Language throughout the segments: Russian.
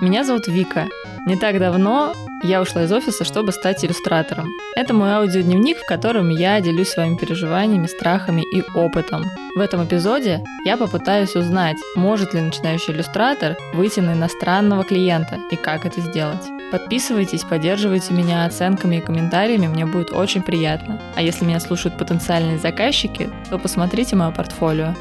Меня зовут Вика. Не так давно я ушла из офиса, чтобы стать иллюстратором. Это мой аудиодневник, в котором я делюсь своими переживаниями, страхами и опытом. В этом эпизоде я попытаюсь узнать, может ли начинающий иллюстратор выйти на иностранного клиента и как это сделать. Подписывайтесь, поддерживайте меня оценками и комментариями, мне будет очень приятно. А если меня слушают потенциальные заказчики, то посмотрите мое портфолио.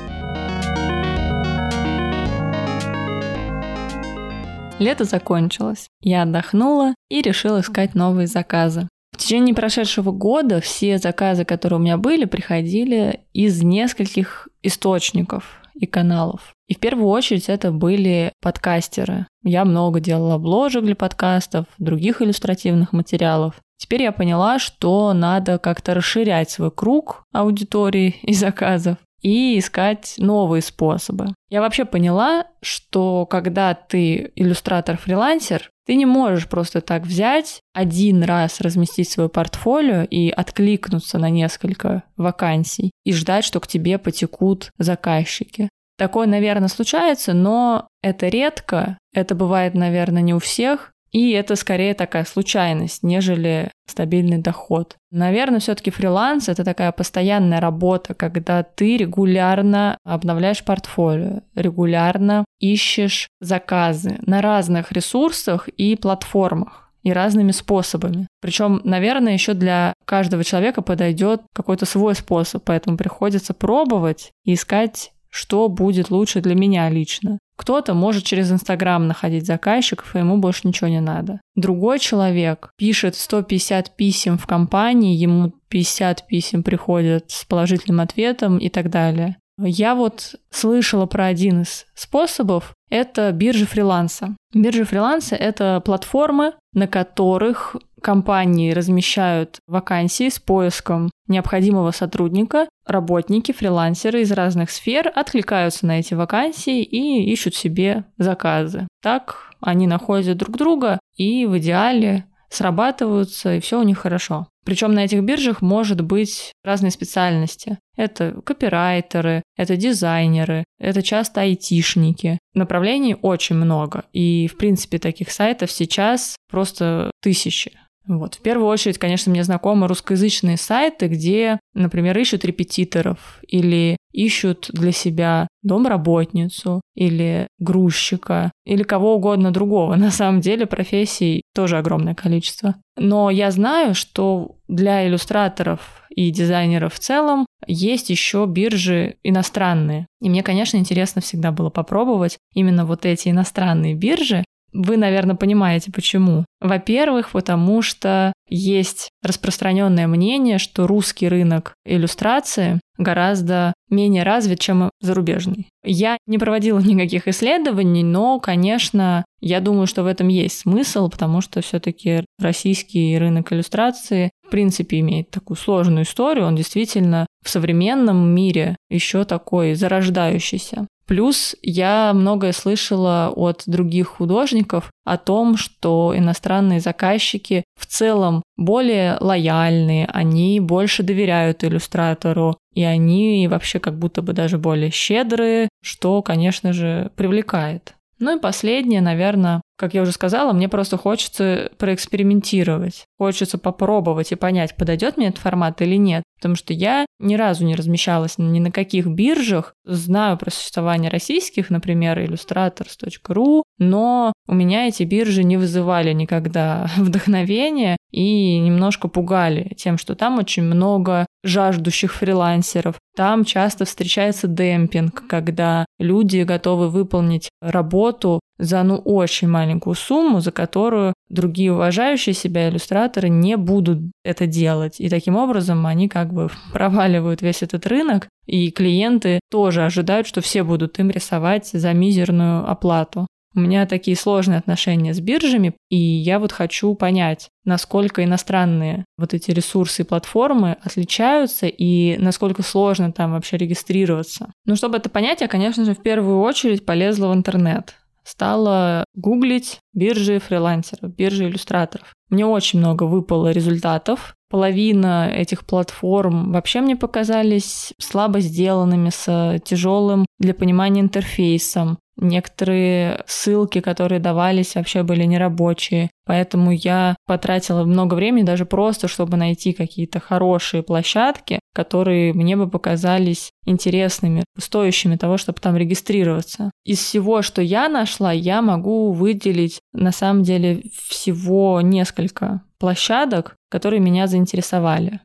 Лето закончилось. Я отдохнула и решила искать новые заказы. В течение прошедшего года все заказы, которые у меня были, приходили из нескольких источников и каналов. И в первую очередь это были подкастеры. Я много делала обложек для подкастов, других иллюстративных материалов. Теперь я поняла, что надо как-то расширять свой круг аудитории и заказов и искать новые способы. Я вообще поняла, что когда ты иллюстратор-фрилансер, ты не можешь просто так взять, один раз разместить свое портфолио и откликнуться на несколько вакансий и ждать, что к тебе потекут заказчики. Такое, наверное, случается, но это редко, это бывает, наверное, не у всех, и это скорее такая случайность, нежели стабильный доход. Наверное, все-таки фриланс это такая постоянная работа, когда ты регулярно обновляешь портфолио, регулярно ищешь заказы на разных ресурсах и платформах и разными способами. Причем, наверное, еще для каждого человека подойдет какой-то свой способ, поэтому приходится пробовать и искать что будет лучше для меня лично. Кто-то может через Инстаграм находить заказчиков, и ему больше ничего не надо. Другой человек пишет 150 писем в компании, ему 50 писем приходят с положительным ответом и так далее. Я вот слышала про один из способов. Это биржи фриланса. Биржи фриланса — это платформы, на которых компании размещают вакансии с поиском необходимого сотрудника. Работники, фрилансеры из разных сфер откликаются на эти вакансии и ищут себе заказы. Так они находят друг друга и в идеале срабатываются, и все у них хорошо. Причем на этих биржах может быть разные специальности. Это копирайтеры, это дизайнеры, это часто айтишники. Направлений очень много. И, в принципе, таких сайтов сейчас просто тысячи. Вот. В первую очередь, конечно, мне знакомы русскоязычные сайты, где, например, ищут репетиторов или ищут для себя домработницу или грузчика или кого угодно другого. На самом деле профессий тоже огромное количество. Но я знаю, что для иллюстраторов и дизайнеров в целом есть еще биржи иностранные. И мне, конечно, интересно всегда было попробовать именно вот эти иностранные биржи, вы, наверное, понимаете, почему. Во-первых, потому что есть распространенное мнение, что русский рынок иллюстрации гораздо менее развит, чем зарубежный. Я не проводила никаких исследований, но, конечно, я думаю, что в этом есть смысл, потому что все-таки российский рынок иллюстрации в принципе имеет такую сложную историю. Он действительно в современном мире еще такой зарождающийся. Плюс я многое слышала от других художников о том, что иностранные заказчики в целом более лояльные, они больше доверяют иллюстратору, и они вообще как будто бы даже более щедрые, что, конечно же, привлекает. Ну и последнее, наверное, как я уже сказала, мне просто хочется проэкспериментировать. Хочется попробовать и понять, подойдет мне этот формат или нет. Потому что я ни разу не размещалась ни на каких биржах. Знаю про существование российских, например, illustrators.ru, но у меня эти биржи не вызывали никогда вдохновения и немножко пугали тем, что там очень много жаждущих фрилансеров. Там часто встречается демпинг, когда люди готовы выполнить работу за ну очень маленькую сумму, за которую другие уважающие себя иллюстраторы не будут это делать. И таким образом они как бы проваливают весь этот рынок, и клиенты тоже ожидают, что все будут им рисовать за мизерную оплату. У меня такие сложные отношения с биржами, и я вот хочу понять, насколько иностранные вот эти ресурсы и платформы отличаются и насколько сложно там вообще регистрироваться. Но чтобы это понять, я, конечно же, в первую очередь полезла в интернет стала гуглить биржи фрилансеров, биржи иллюстраторов. Мне очень много выпало результатов. Половина этих платформ вообще мне показались слабо сделанными, с тяжелым для понимания интерфейсом. Некоторые ссылки, которые давались, вообще были нерабочие. Поэтому я потратила много времени даже просто, чтобы найти какие-то хорошие площадки, которые мне бы показались интересными, стоящими того, чтобы там регистрироваться. Из всего, что я нашла, я могу выделить на самом деле всего несколько площадок, которые меня заинтересовали.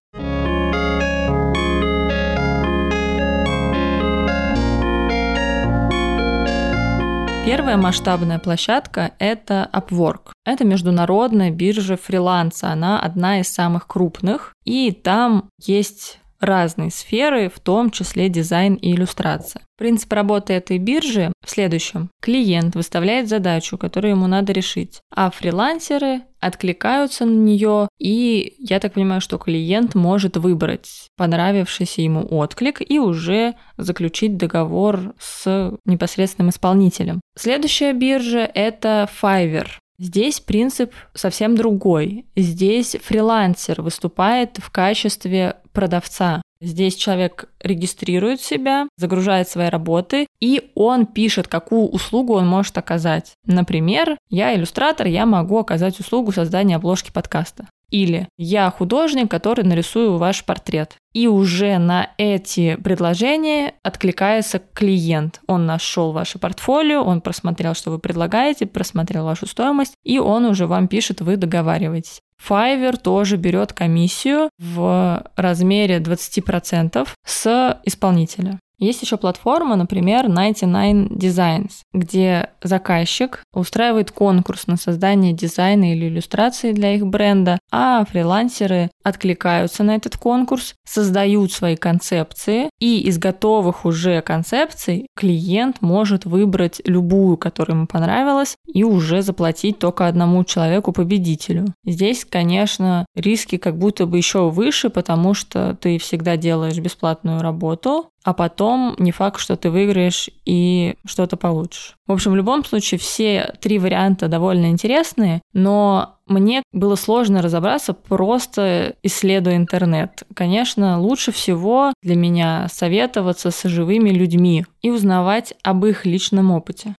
Первая масштабная площадка – это Upwork. Это международная биржа фриланса. Она одна из самых крупных. И там есть разные сферы, в том числе дизайн и иллюстрация. Принцип работы этой биржи в следующем. Клиент выставляет задачу, которую ему надо решить, а фрилансеры откликаются на нее, и я так понимаю, что клиент может выбрать понравившийся ему отклик и уже заключить договор с непосредственным исполнителем. Следующая биржа – это Fiverr. Здесь принцип совсем другой. Здесь фрилансер выступает в качестве продавца. Здесь человек регистрирует себя, загружает свои работы, и он пишет, какую услугу он может оказать. Например, я иллюстратор, я могу оказать услугу создания обложки подкаста. Или я художник, который нарисую ваш портрет. И уже на эти предложения откликается клиент. Он нашел ваше портфолио, он просмотрел, что вы предлагаете, просмотрел вашу стоимость, и он уже вам пишет, вы договариваетесь. Fiverr тоже берет комиссию в размере 20% с исполнителя. Есть еще платформа, например, 99 Designs, где заказчик устраивает конкурс на создание дизайна или иллюстрации для их бренда, а фрилансеры откликаются на этот конкурс, создают свои концепции, и из готовых уже концепций клиент может выбрать любую, которая ему понравилась, и уже заплатить только одному человеку-победителю. Здесь, конечно, риски как будто бы еще выше, потому что ты всегда делаешь бесплатную работу, а потом не факт, что ты выиграешь и что-то получишь. В общем, в любом случае все три варианта довольно интересные, но мне было сложно разобраться, просто исследуя интернет. Конечно, лучше всего для меня советоваться с живыми людьми и узнавать об их личном опыте.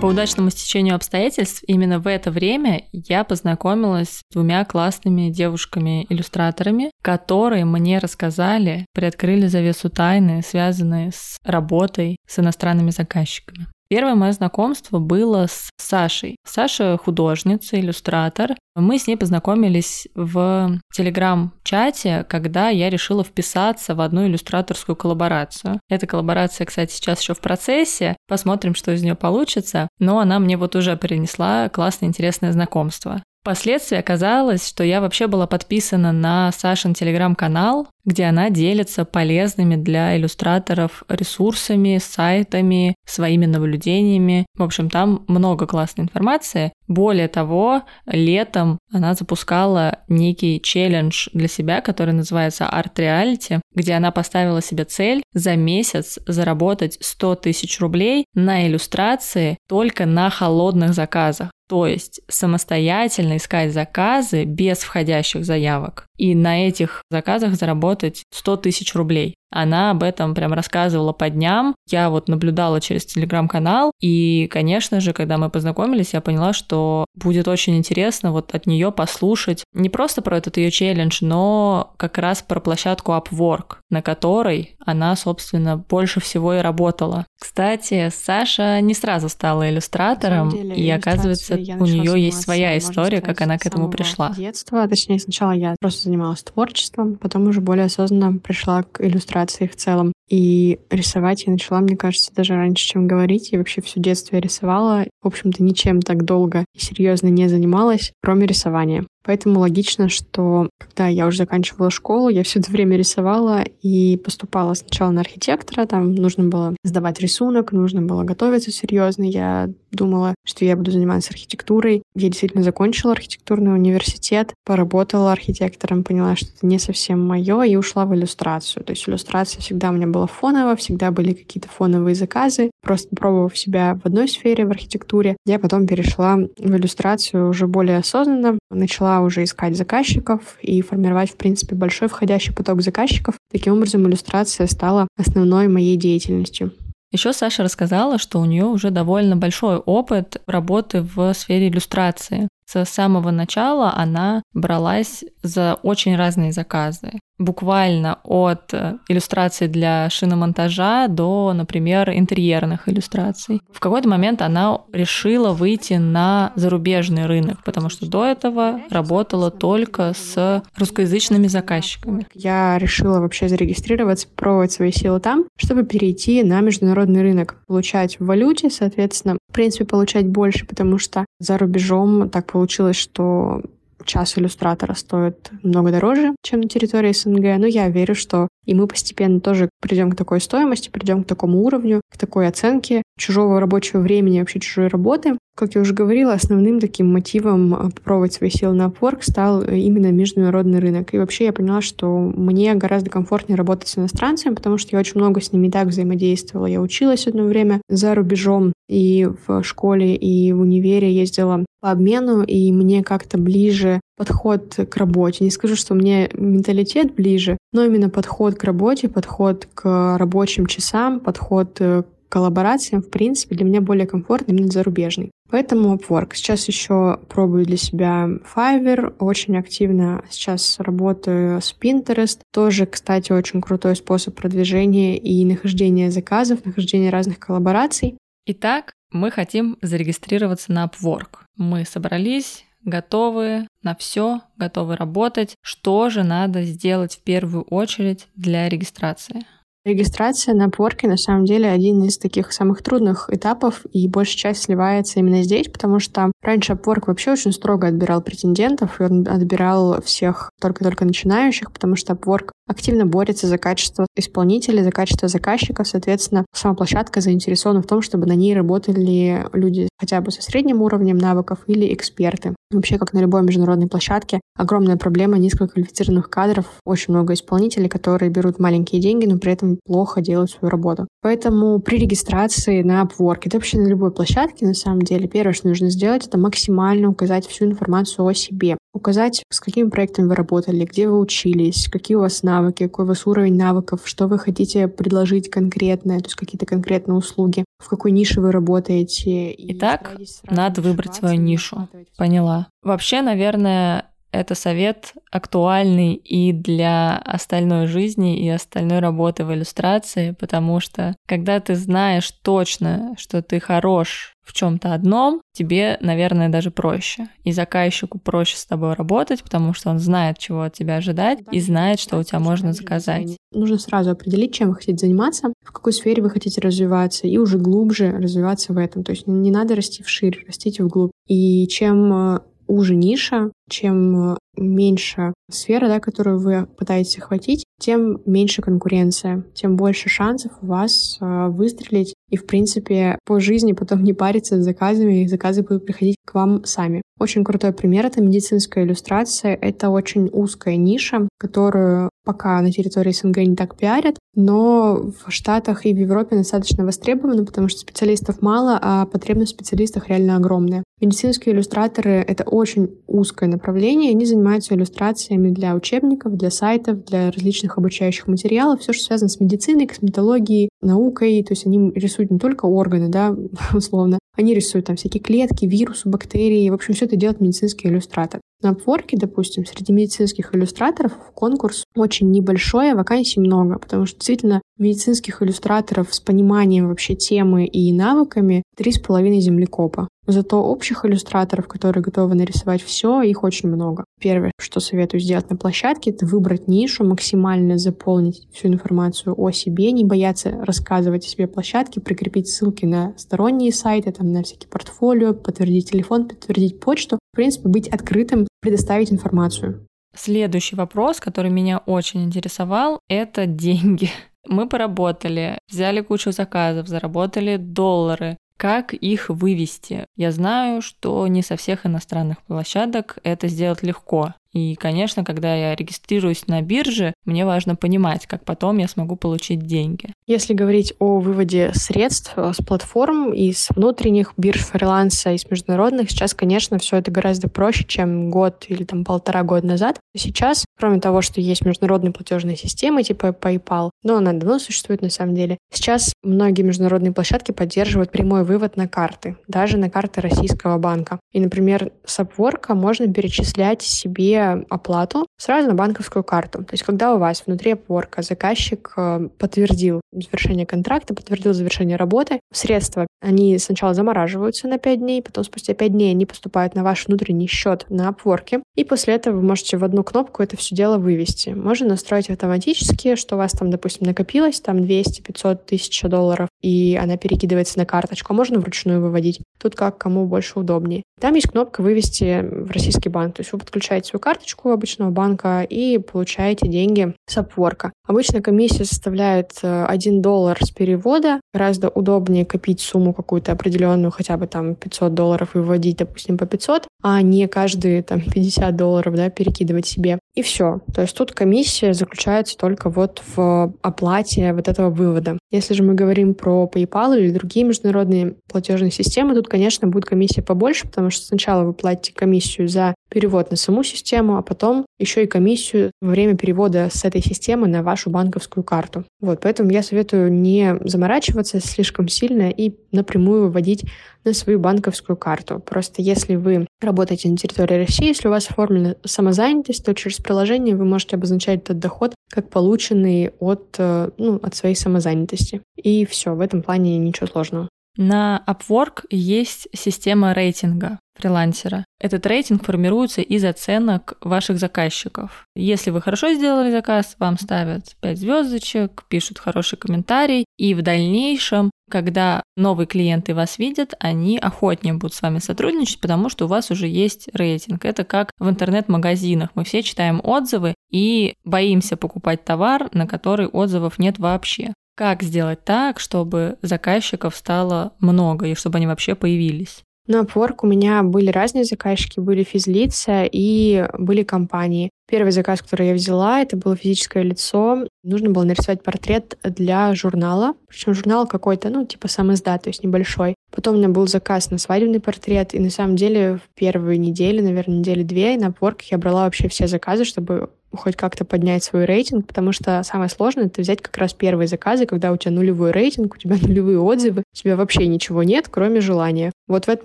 По удачному стечению обстоятельств именно в это время я познакомилась с двумя классными девушками-иллюстраторами, которые мне рассказали, приоткрыли завесу тайны, связанные с работой с иностранными заказчиками. Первое мое знакомство было с Сашей. Саша художница, иллюстратор. Мы с ней познакомились в телеграм-чате, когда я решила вписаться в одну иллюстраторскую коллаборацию. Эта коллаборация, кстати, сейчас еще в процессе. Посмотрим, что из нее получится. Но она мне вот уже принесла классное, интересное знакомство. Впоследствии оказалось, что я вообще была подписана на Сашин телеграм-канал, где она делится полезными для иллюстраторов ресурсами, сайтами, своими наблюдениями. В общем, там много классной информации. Более того, летом она запускала некий челлендж для себя, который называется Art Reality, где она поставила себе цель за месяц заработать 100 тысяч рублей на иллюстрации только на холодных заказах. То есть самостоятельно искать заказы без входящих заявок и на этих заказах заработать 100 тысяч рублей. Она об этом прям рассказывала по дням. Я вот наблюдала через телеграм-канал, и, конечно же, когда мы познакомились, я поняла, что будет очень интересно вот от нее послушать не просто про этот ее челлендж, но как раз про площадку Upwork, на которой она, собственно, больше всего и работала. Кстати, Саша не сразу стала иллюстратором, деле, и оказывается, у нее есть своя история, сказать, как она к этому пришла. Детства, точнее, сначала я просто занималась творчеством, потом уже более осознанно пришла к иллюстрации в целом. И рисовать я начала, мне кажется, даже раньше, чем говорить. Я вообще все детство рисовала. В общем-то, ничем так долго и серьезно не занималась, кроме рисования. Поэтому логично, что когда я уже заканчивала школу, я все это время рисовала и поступала сначала на архитектора. Там нужно было сдавать рисунок, нужно было готовиться серьезно. Я думала, что я буду заниматься архитектурой. Я действительно закончила архитектурный университет, поработала архитектором, поняла, что это не совсем мое, и ушла в иллюстрацию. То есть иллюстрация всегда у меня была фоновая, всегда были какие-то фоновые заказы. Просто пробовав себя в одной сфере, в архитектуре, я потом перешла в иллюстрацию уже более осознанно, начала уже искать заказчиков и формировать, в принципе, большой входящий поток заказчиков. Таким образом, иллюстрация стала основной моей деятельностью. Еще Саша рассказала, что у нее уже довольно большой опыт работы в сфере иллюстрации. С самого начала она бралась за очень разные заказы буквально от э, иллюстраций для шиномонтажа до, например, интерьерных иллюстраций. В какой-то момент она решила выйти на зарубежный рынок, потому что до этого работала только с русскоязычными заказчиками. Я решила вообще зарегистрироваться, пробовать свои силы там, чтобы перейти на международный рынок, получать в валюте, соответственно, в принципе, получать больше, потому что за рубежом так получилось, что час иллюстратора стоит много дороже, чем на территории СНГ, но я верю, что и мы постепенно тоже придем к такой стоимости, придем к такому уровню, к такой оценке чужого рабочего времени, вообще чужой работы. Как я уже говорила, основным таким мотивом э, попробовать свои силы на Upwork стал э, именно международный рынок. И вообще я поняла, что мне гораздо комфортнее работать с иностранцами, потому что я очень много с ними так взаимодействовала. Я училась одно время за рубежом и в школе, и в универе ездила по обмену, и мне как-то ближе подход к работе. Не скажу, что мне менталитет ближе, но именно подход к работе, подход к рабочим часам, подход к коллаборациям, в принципе, для меня более комфортный именно зарубежный. Поэтому Upwork. Сейчас еще пробую для себя Fiverr. Очень активно сейчас работаю с Pinterest. Тоже, кстати, очень крутой способ продвижения и нахождения заказов, нахождения разных коллабораций. Итак, мы хотим зарегистрироваться на Upwork. Мы собрались, готовы на все, готовы работать. Что же надо сделать в первую очередь для регистрации? Регистрация на Upwork на самом деле один из таких самых трудных этапов, и большая часть сливается именно здесь, потому что раньше Upwork вообще очень строго отбирал претендентов, и он отбирал всех только-только начинающих, потому что Upwork активно борется за качество исполнителей, за качество заказчиков. Соответственно, сама площадка заинтересована в том, чтобы на ней работали люди хотя бы со средним уровнем навыков или эксперты. Вообще, как на любой международной площадке, огромная проблема низкоквалифицированных кадров, очень много исполнителей, которые берут маленькие деньги, но при этом плохо делают свою работу. Поэтому при регистрации на Upwork, это вообще на любой площадке, на самом деле, первое, что нужно сделать, это максимально указать всю информацию о себе. Указать, с какими проектами вы работали, где вы учились, какие у вас навыки, какой у вас уровень навыков, что вы хотите предложить конкретное, то есть какие-то конкретные услуги, в какой нише вы работаете. Итак, надо выбрать свою нишу. Поняла. Вообще, наверное, это совет актуальный и для остальной жизни, и остальной работы в иллюстрации, потому что когда ты знаешь точно, что ты хорош в чем-то одном, тебе, наверное, даже проще. И заказчику проще с тобой работать, потому что он знает, чего от тебя ожидать, и знает, что у тебя можно заказать. Нужно сразу определить, чем вы хотите заниматься, в какой сфере вы хотите развиваться, и уже глубже развиваться в этом. То есть не надо расти вширь, растите вглубь. И чем э, уже ниша, чем э, меньше сфера, да, которую вы пытаетесь охватить, тем меньше конкуренция, тем больше шансов у вас э, выстрелить и, в принципе, по жизни потом не париться с заказами, и заказы будут приходить к вам сами. Очень крутой пример — это медицинская иллюстрация. Это очень узкая ниша, которую пока на территории СНГ не так пиарят, но в Штатах и в Европе достаточно востребована, потому что специалистов мало, а потребность в специалистах реально огромная. Медицинские иллюстраторы — это очень узкое направление. Они занимаются иллюстрациями для учебников, для сайтов, для различных обучающих материалов, все, что связано с медициной, косметологией, наукой. То есть они рисуют не только органы, да, условно, они рисуют там всякие клетки, вирусы, бактерии. В общем, все это делает медицинский иллюстратор. На Upwork, допустим, среди медицинских иллюстраторов конкурс очень небольшой, а вакансий много, потому что действительно медицинских иллюстраторов с пониманием вообще темы и навыками три с половиной землекопа. Зато общих иллюстраторов, которые готовы нарисовать все, их очень много. Первое, что советую сделать на площадке, это выбрать нишу, максимально заполнить всю информацию о себе, не бояться рассказывать о себе площадке, прикрепить ссылки на сторонние сайты, там, на всякие портфолио, подтвердить телефон, подтвердить почту. В принципе, быть открытым, предоставить информацию. Следующий вопрос, который меня очень интересовал, это деньги. Мы поработали, взяли кучу заказов, заработали доллары, как их вывести? Я знаю, что не со всех иностранных площадок это сделать легко. И, конечно, когда я регистрируюсь на бирже, мне важно понимать, как потом я смогу получить деньги. Если говорить о выводе средств э, с платформ и с внутренних бирж фриланса и с международных, сейчас, конечно, все это гораздо проще, чем год или там полтора года назад. Сейчас, кроме того, что есть международные платежные системы типа PayPal, но она давно существует на самом деле, сейчас многие международные площадки поддерживают прямой вывод на карты, даже на карты российского банка. И, например, с Upwork можно перечислять себе оплату сразу на банковскую карту. То есть, когда у вас внутри Upwork заказчик э, подтвердил завершение контракта, подтвердил завершение работы, средства, они сначала замораживаются на 5 дней, потом спустя 5 дней они поступают на ваш внутренний счет на Upwork, и после этого вы можете в одну кнопку это все дело вывести. Можно настроить автоматически, что у вас там, допустим, накопилось там 200, 500, 1000 долларов, и она перекидывается на карточку. А можно вручную выводить. Тут как кому больше удобнее. Там есть кнопка «Вывести в российский банк». То есть вы подключаете свою карточку обычного банка и получаете деньги с Upwork. Обычно комиссия составляет 1 э, доллар с перевода. Гораздо удобнее копить сумму какую-то определенную, хотя бы там 500 долларов и выводить, допустим, по 500, а не каждые там 50 долларов да, перекидывать себе. И все. То есть тут комиссия заключается только вот в оплате вот этого вывода. Если же мы говорим про PayPal или другие международные платежные системы, тут, конечно, будет комиссия побольше, потому что сначала вы платите комиссию за перевод на саму систему, а потом еще и комиссию во время перевода с этой системы на вашу банковскую карту. Вот, поэтому я советую не заморачиваться слишком сильно и напрямую выводить на свою банковскую карту. Просто если вы работаете на территории России, если у вас оформлена самозанятость, то через приложение вы можете обозначать этот доход как полученный от, э, ну, от своей самозанятости. И все, в этом плане ничего сложного. На Upwork есть система рейтинга фрилансера. Этот рейтинг формируется из оценок ваших заказчиков. Если вы хорошо сделали заказ, вам ставят 5 звездочек, пишут хороший комментарий, и в дальнейшем, когда новые клиенты вас видят, они охотнее будут с вами сотрудничать, потому что у вас уже есть рейтинг. Это как в интернет-магазинах. Мы все читаем отзывы и боимся покупать товар, на который отзывов нет вообще. Как сделать так, чтобы заказчиков стало много и чтобы они вообще появились? На Upwork у меня были разные заказчики, были физлица и были компании. Первый заказ, который я взяла, это было физическое лицо. Нужно было нарисовать портрет для журнала. Причем журнал какой-то, ну, типа сам издат, то есть небольшой. Потом у меня был заказ на свадебный портрет. И на самом деле в первые недели, наверное, недели две на Upwork я брала вообще все заказы, чтобы хоть как-то поднять свой рейтинг, потому что самое сложное — это взять как раз первые заказы, когда у тебя нулевой рейтинг, у тебя нулевые отзывы, у тебя вообще ничего нет, кроме желания. Вот в этот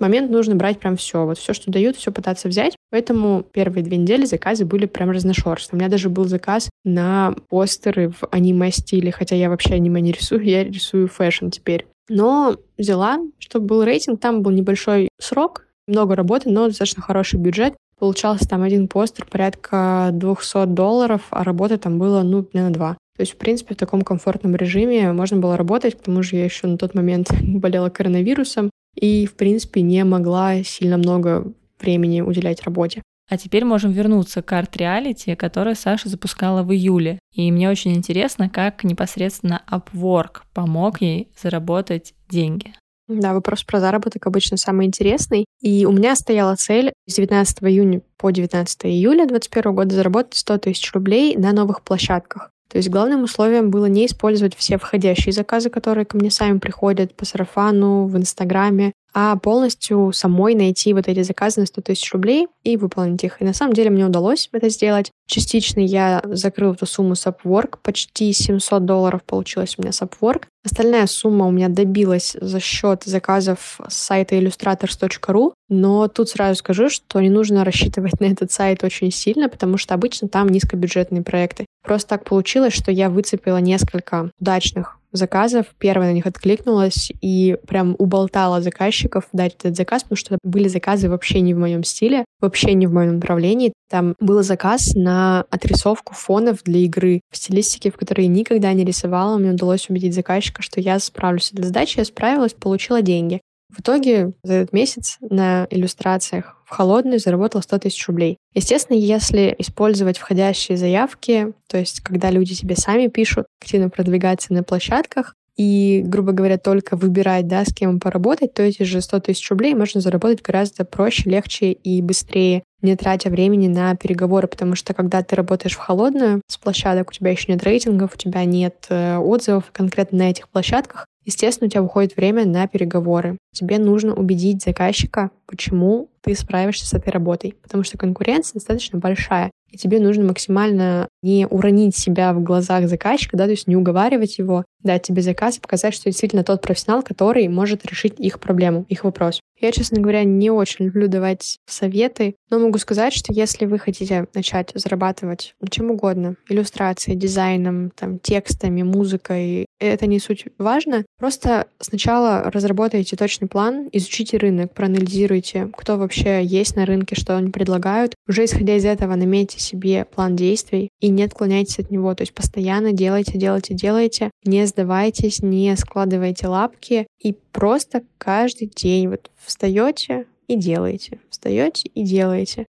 момент нужно брать прям все. Вот все, что дают, все пытаться взять. Поэтому первые две недели заказы были прям разношерстные. У меня даже был заказ на постеры в аниме-стиле, хотя я вообще аниме не рисую, я рисую fashion теперь. Но взяла, чтобы был рейтинг, там был небольшой срок, много работы, но достаточно хороший бюджет. Получался там один постер порядка 200 долларов, а работы там было, ну, дня на два. То есть, в принципе, в таком комфортном режиме можно было работать. К тому же я еще на тот момент болела коронавирусом и, в принципе, не могла сильно много времени уделять работе. А теперь можем вернуться к арт-реалити, которую Саша запускала в июле. И мне очень интересно, как непосредственно Upwork помог ей заработать деньги. Да, вопрос про заработок обычно самый интересный. И у меня стояла цель с 19 июня по 19 июля 2021 года заработать 100 тысяч рублей на новых площадках. То есть главным условием было не использовать все входящие заказы, которые ко мне сами приходят по сарафану, в Инстаграме, а полностью самой найти вот эти заказы на 100 тысяч рублей и выполнить их. И на самом деле мне удалось это сделать. Частично я закрыл эту сумму с Upwork, почти 700 долларов получилось у меня с Upwork. Остальная сумма у меня добилась за счет заказов с сайта illustrators.ru, но тут сразу скажу, что не нужно рассчитывать на этот сайт очень сильно, потому что обычно там низкобюджетные проекты. Просто так получилось, что я выцепила несколько удачных заказов, первая на них откликнулась и прям уболтала заказчиков дать этот заказ, потому что были заказы вообще не в моем стиле, вообще не в моем направлении. Там был заказ на отрисовку фонов для игры в стилистике, в которой я никогда не рисовала. Мне удалось убедить заказчика, что я справлюсь с этой задачей. Я справилась, получила деньги. В итоге за этот месяц на иллюстрациях в холодную заработала 100 тысяч рублей. Естественно, если использовать входящие заявки, то есть когда люди тебе сами пишут, активно продвигаться на площадках, и, грубо говоря, только выбирать, да, с кем поработать, то эти же 100 тысяч рублей можно заработать гораздо проще, легче и быстрее. не тратя времени на переговоры, потому что когда ты работаешь в холодную с площадок, у тебя еще нет рейтингов, у тебя нет э, отзывов конкретно на этих площадках, естественно, у тебя уходит время на переговоры. Тебе нужно убедить заказчика, почему ты справишься с этой работой, потому что конкуренция достаточно большая и тебе нужно максимально не уронить себя в глазах заказчика, да, то есть не уговаривать его, дать тебе заказ и показать, что действительно тот профессионал, который может решить их проблему, их вопрос. Я, честно говоря, не очень люблю давать советы, но могу сказать, что если вы хотите начать зарабатывать чем угодно, иллюстрацией, дизайном, там, текстами, музыкой, это не суть важно, просто сначала разработайте точный план, изучите рынок, проанализируйте, кто вообще есть на рынке, что они предлагают, уже исходя из этого наметьте себе план действий и не отклоняйтесь от него, то есть постоянно делайте, делайте, делайте, не сдавайтесь, не складывайте лапки и просто каждый день вот встаете и делаете, встаете и делаете.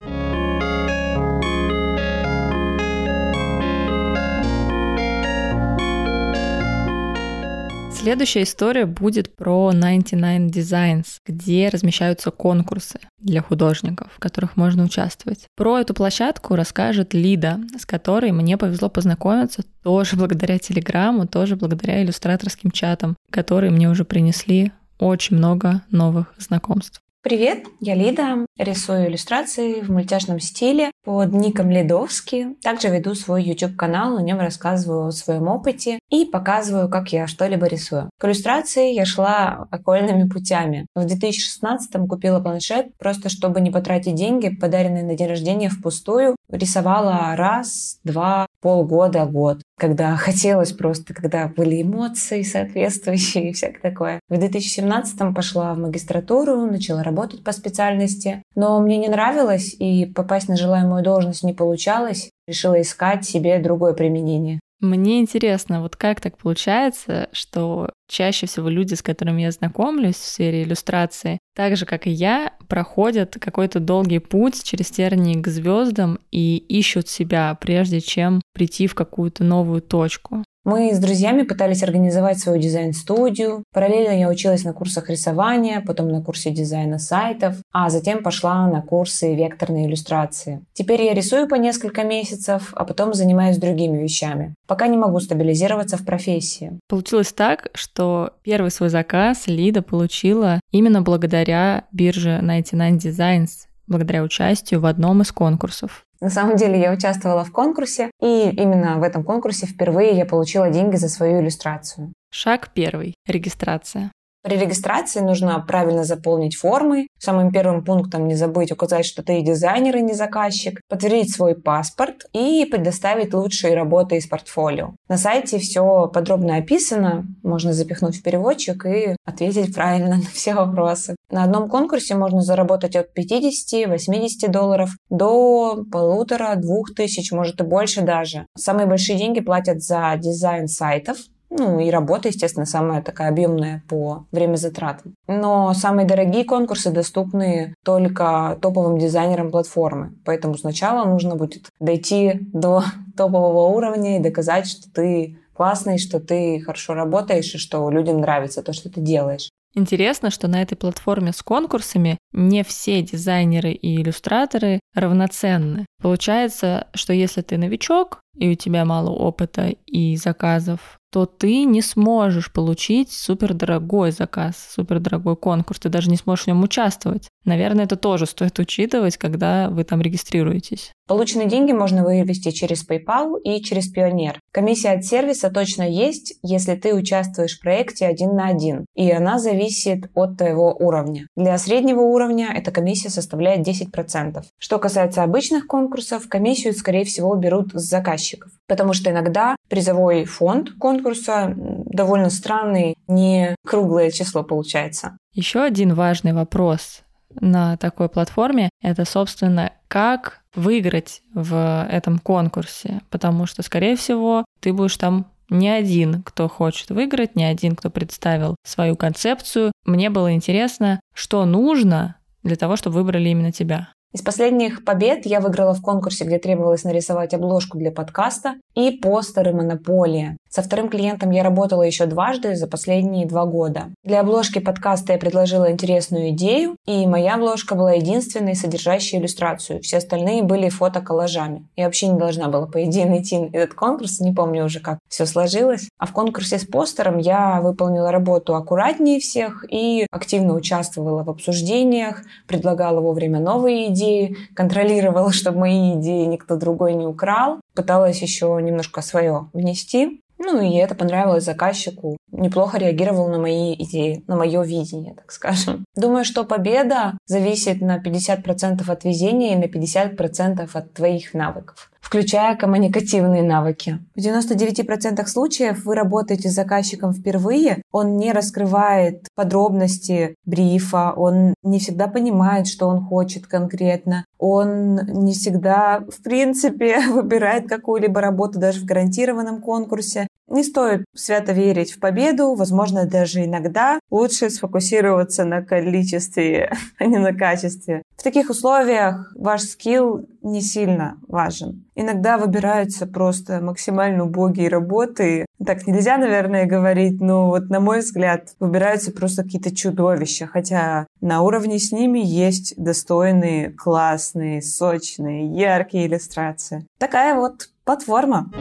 Следующая история будет про 99 Designs, где размещаются конкурсы для художников, в которых можно участвовать. Про эту площадку расскажет Лида, с которой мне повезло познакомиться тоже благодаря Телеграму, тоже благодаря иллюстраторским чатам, которые мне уже принесли очень много новых знакомств. Привет, я Лида, рисую иллюстрации в мультяшном стиле под ником Лидовский. Также веду свой YouTube-канал, на нем рассказываю о своем опыте и показываю, как я что-либо рисую. К иллюстрации я шла окольными путями. В 2016 купила планшет, просто чтобы не потратить деньги, подаренные на день рождения впустую. Рисовала раз, два, полгода, год, когда хотелось просто, когда были эмоции соответствующие и всякое такое. В 2017 пошла в магистратуру, начала работать по специальности, но мне не нравилось и попасть на желаемую должность не получалось. Решила искать себе другое применение. Мне интересно, вот как так получается, что чаще всего люди, с которыми я знакомлюсь в сфере иллюстрации, так же, как и я, проходят какой-то долгий путь через тернии к звездам и ищут себя, прежде чем прийти в какую-то новую точку. Мы с друзьями пытались организовать свою дизайн-студию. Параллельно я училась на курсах рисования, потом на курсе дизайна сайтов, а затем пошла на курсы векторной иллюстрации. Теперь я рисую по несколько месяцев, а потом занимаюсь другими вещами. Пока не могу стабилизироваться в профессии. Получилось так, что первый свой заказ Лида получила именно благодаря бирже 99 Designs, благодаря участию в одном из конкурсов. На самом деле я участвовала в конкурсе, и именно в этом конкурсе впервые я получила деньги за свою иллюстрацию. Шаг первый. Регистрация. При регистрации нужно правильно заполнить формы. Самым первым пунктом не забыть указать, что ты дизайнер и не заказчик, подтвердить свой паспорт и предоставить лучшие работы из портфолио. На сайте все подробно описано, можно запихнуть в переводчик и ответить правильно на все вопросы. На одном конкурсе можно заработать от 50-80 долларов до полутора-двух тысяч, может и больше даже. Самые большие деньги платят за дизайн сайтов, ну и работа, естественно, самая такая объемная по время затрат. Но самые дорогие конкурсы доступны только топовым дизайнерам платформы. Поэтому сначала нужно будет дойти до топового уровня и доказать, что ты классный, что ты хорошо работаешь и что людям нравится то, что ты делаешь. Интересно, что на этой платформе с конкурсами не все дизайнеры и иллюстраторы равноценны. Получается, что если ты новичок, и у тебя мало опыта и заказов, то ты не сможешь получить супердорогой заказ, супердорогой конкурс, ты даже не сможешь в нем участвовать. Наверное, это тоже стоит учитывать, когда вы там регистрируетесь. Полученные деньги можно вывести через PayPal и через Пионер. Комиссия от сервиса точно есть, если ты участвуешь в проекте один на один, и она зависит от твоего уровня. Для среднего уровня эта комиссия составляет 10%. Что касается обычных конкурсов, комиссию, скорее всего, берут с заказчиков, потому что иногда призовой фонд конкурса довольно странный, не круглое число получается. Еще один важный вопрос на такой платформе — это, собственно, как выиграть в этом конкурсе, потому что, скорее всего, ты будешь там не один, кто хочет выиграть, не один, кто представил свою концепцию. Мне было интересно, что нужно для того, чтобы выбрали именно тебя. Из последних побед я выиграла в конкурсе, где требовалось нарисовать обложку для подкаста и постеры «Монополия». Со вторым клиентом я работала еще дважды за последние два года. Для обложки подкаста я предложила интересную идею, и моя обложка была единственной, содержащей иллюстрацию. Все остальные были фото-коллажами. Я вообще не должна была, по идее, найти этот конкурс, не помню уже, как все сложилось. А в конкурсе с постером я выполнила работу аккуратнее всех и активно участвовала в обсуждениях, предлагала вовремя новые идеи, контролировала, чтобы мои идеи никто другой не украл, пыталась еще немножко свое внести. Ну и это понравилось заказчику. Неплохо реагировал на мои идеи, на мое видение, так скажем. Думаю, что победа зависит на 50% от везения и на 50% от твоих навыков включая коммуникативные навыки. В 99% случаев вы работаете с заказчиком впервые, он не раскрывает подробности брифа, он не всегда понимает, что он хочет конкретно, он не всегда, в принципе, выбирает какую-либо работу даже в гарантированном конкурсе. Не стоит свято верить в победу, возможно, даже иногда лучше сфокусироваться на количестве, а не на качестве. В таких условиях ваш скилл не сильно важен. Иногда выбираются просто максимально убогие работы. Так нельзя, наверное, говорить, но вот на мой взгляд выбираются просто какие-то чудовища, хотя на уровне с ними есть достойные, классные, сочные, яркие иллюстрации. Такая вот платформа.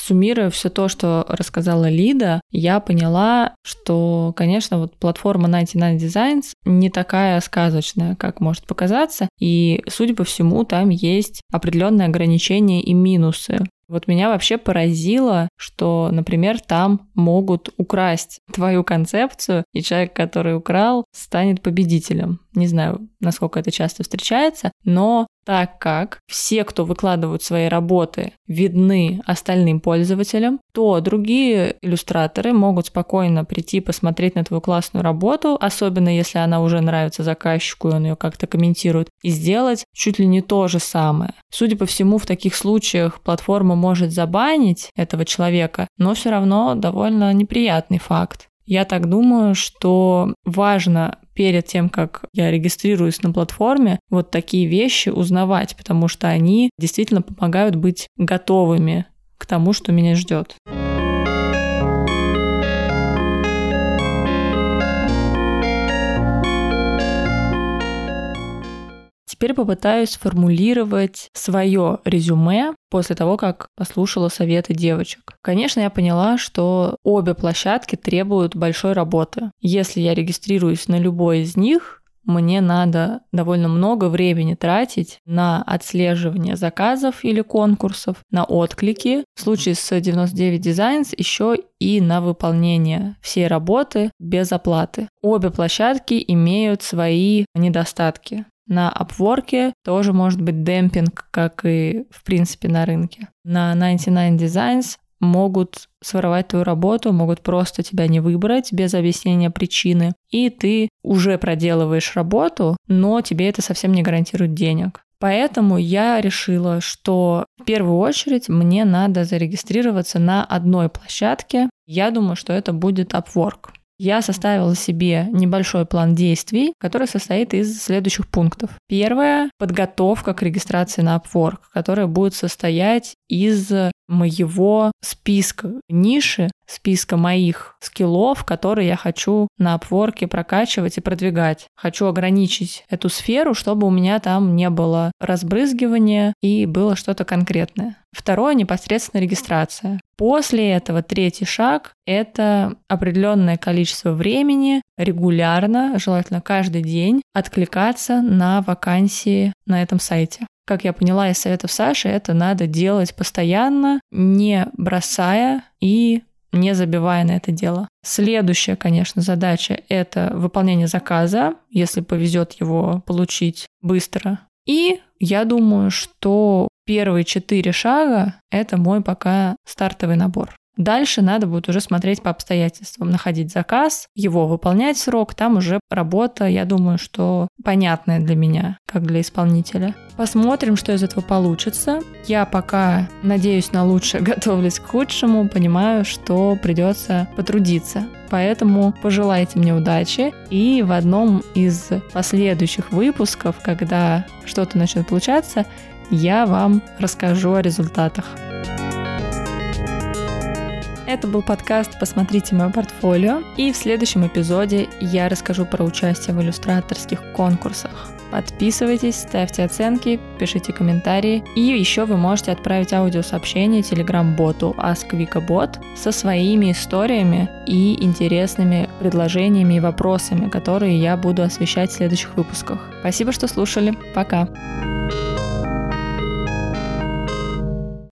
Суммируя все то, что рассказала Лида, я поняла, что, конечно, вот платформа 99 Designs не такая сказочная, как может показаться, и, судя по всему, там есть определенные ограничения и минусы. Вот меня вообще поразило, что, например, там могут украсть твою концепцию, и человек, который украл, станет победителем. Не знаю, насколько это часто встречается, но так как все, кто выкладывают свои работы, видны остальным пользователям, то другие иллюстраторы могут спокойно прийти посмотреть на твою классную работу, особенно если она уже нравится заказчику, и он ее как-то комментирует, и сделать чуть ли не то же самое. Судя по всему, в таких случаях платформа может забанить этого человека, но все равно довольно неприятный факт. Я так думаю, что важно перед тем, как я регистрируюсь на платформе, вот такие вещи узнавать, потому что они действительно помогают быть готовыми к тому, что меня ждет. Теперь попытаюсь сформулировать свое резюме после того, как послушала советы девочек. Конечно, я поняла, что обе площадки требуют большой работы. Если я регистрируюсь на любой из них, мне надо довольно много времени тратить на отслеживание заказов или конкурсов, на отклики. В случае с 99 Designs еще и на выполнение всей работы без оплаты. Обе площадки имеют свои недостатки. На Upwork тоже может быть демпинг, как и в принципе на рынке. На 99 Designs могут своровать твою работу, могут просто тебя не выбрать без объяснения причины, и ты уже проделываешь работу, но тебе это совсем не гарантирует денег. Поэтому я решила, что в первую очередь мне надо зарегистрироваться на одной площадке. Я думаю, что это будет Upwork я составила себе небольшой план действий, который состоит из следующих пунктов. Первое — подготовка к регистрации на Upwork, которая будет состоять из моего списка ниши, списка моих скиллов, которые я хочу на Upwork прокачивать и продвигать. Хочу ограничить эту сферу, чтобы у меня там не было разбрызгивания и было что-то конкретное. Второе — непосредственно регистрация. После этого третий шаг — это определенное количество времени регулярно, желательно каждый день, откликаться на вакансии на этом сайте. Как я поняла из советов Саши, это надо делать постоянно, не бросая и не забивая на это дело. Следующая, конечно, задача — это выполнение заказа, если повезет его получить быстро. И я думаю, что первые четыре шага — это мой пока стартовый набор. Дальше надо будет уже смотреть по обстоятельствам, находить заказ, его выполнять срок, там уже работа, я думаю, что понятная для меня, как для исполнителя. Посмотрим, что из этого получится. Я пока надеюсь на лучшее, готовлюсь к худшему, понимаю, что придется потрудиться. Поэтому пожелайте мне удачи. И в одном из последующих выпусков, когда что-то начнет получаться, я вам расскажу о результатах. Это был подкаст «Посмотрите мое портфолио», и в следующем эпизоде я расскажу про участие в иллюстраторских конкурсах. Подписывайтесь, ставьте оценки, пишите комментарии. И еще вы можете отправить аудиосообщение телеграм-боту AskVikaBot со своими историями и интересными предложениями и вопросами, которые я буду освещать в следующих выпусках. Спасибо, что слушали. Пока!